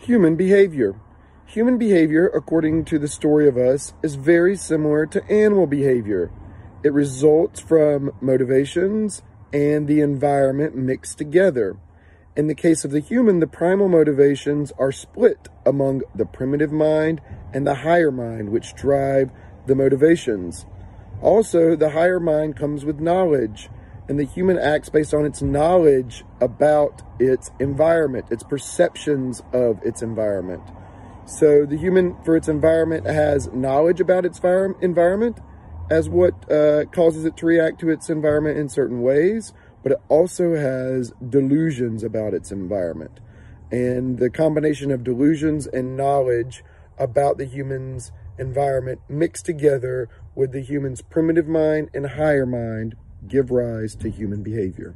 Human behavior. Human behavior, according to the story of us, is very similar to animal behavior. It results from motivations and the environment mixed together. In the case of the human, the primal motivations are split among the primitive mind and the higher mind, which drive the motivations. Also, the higher mind comes with knowledge, and the human acts based on its knowledge about its environment, its perceptions of its environment. So the human, for its environment, has knowledge about its environment as what uh, causes it to react to its environment in certain ways, but it also has delusions about its environment. And the combination of delusions and knowledge about the human's environment mixed together with the human's primitive mind and higher mind give rise to human behavior.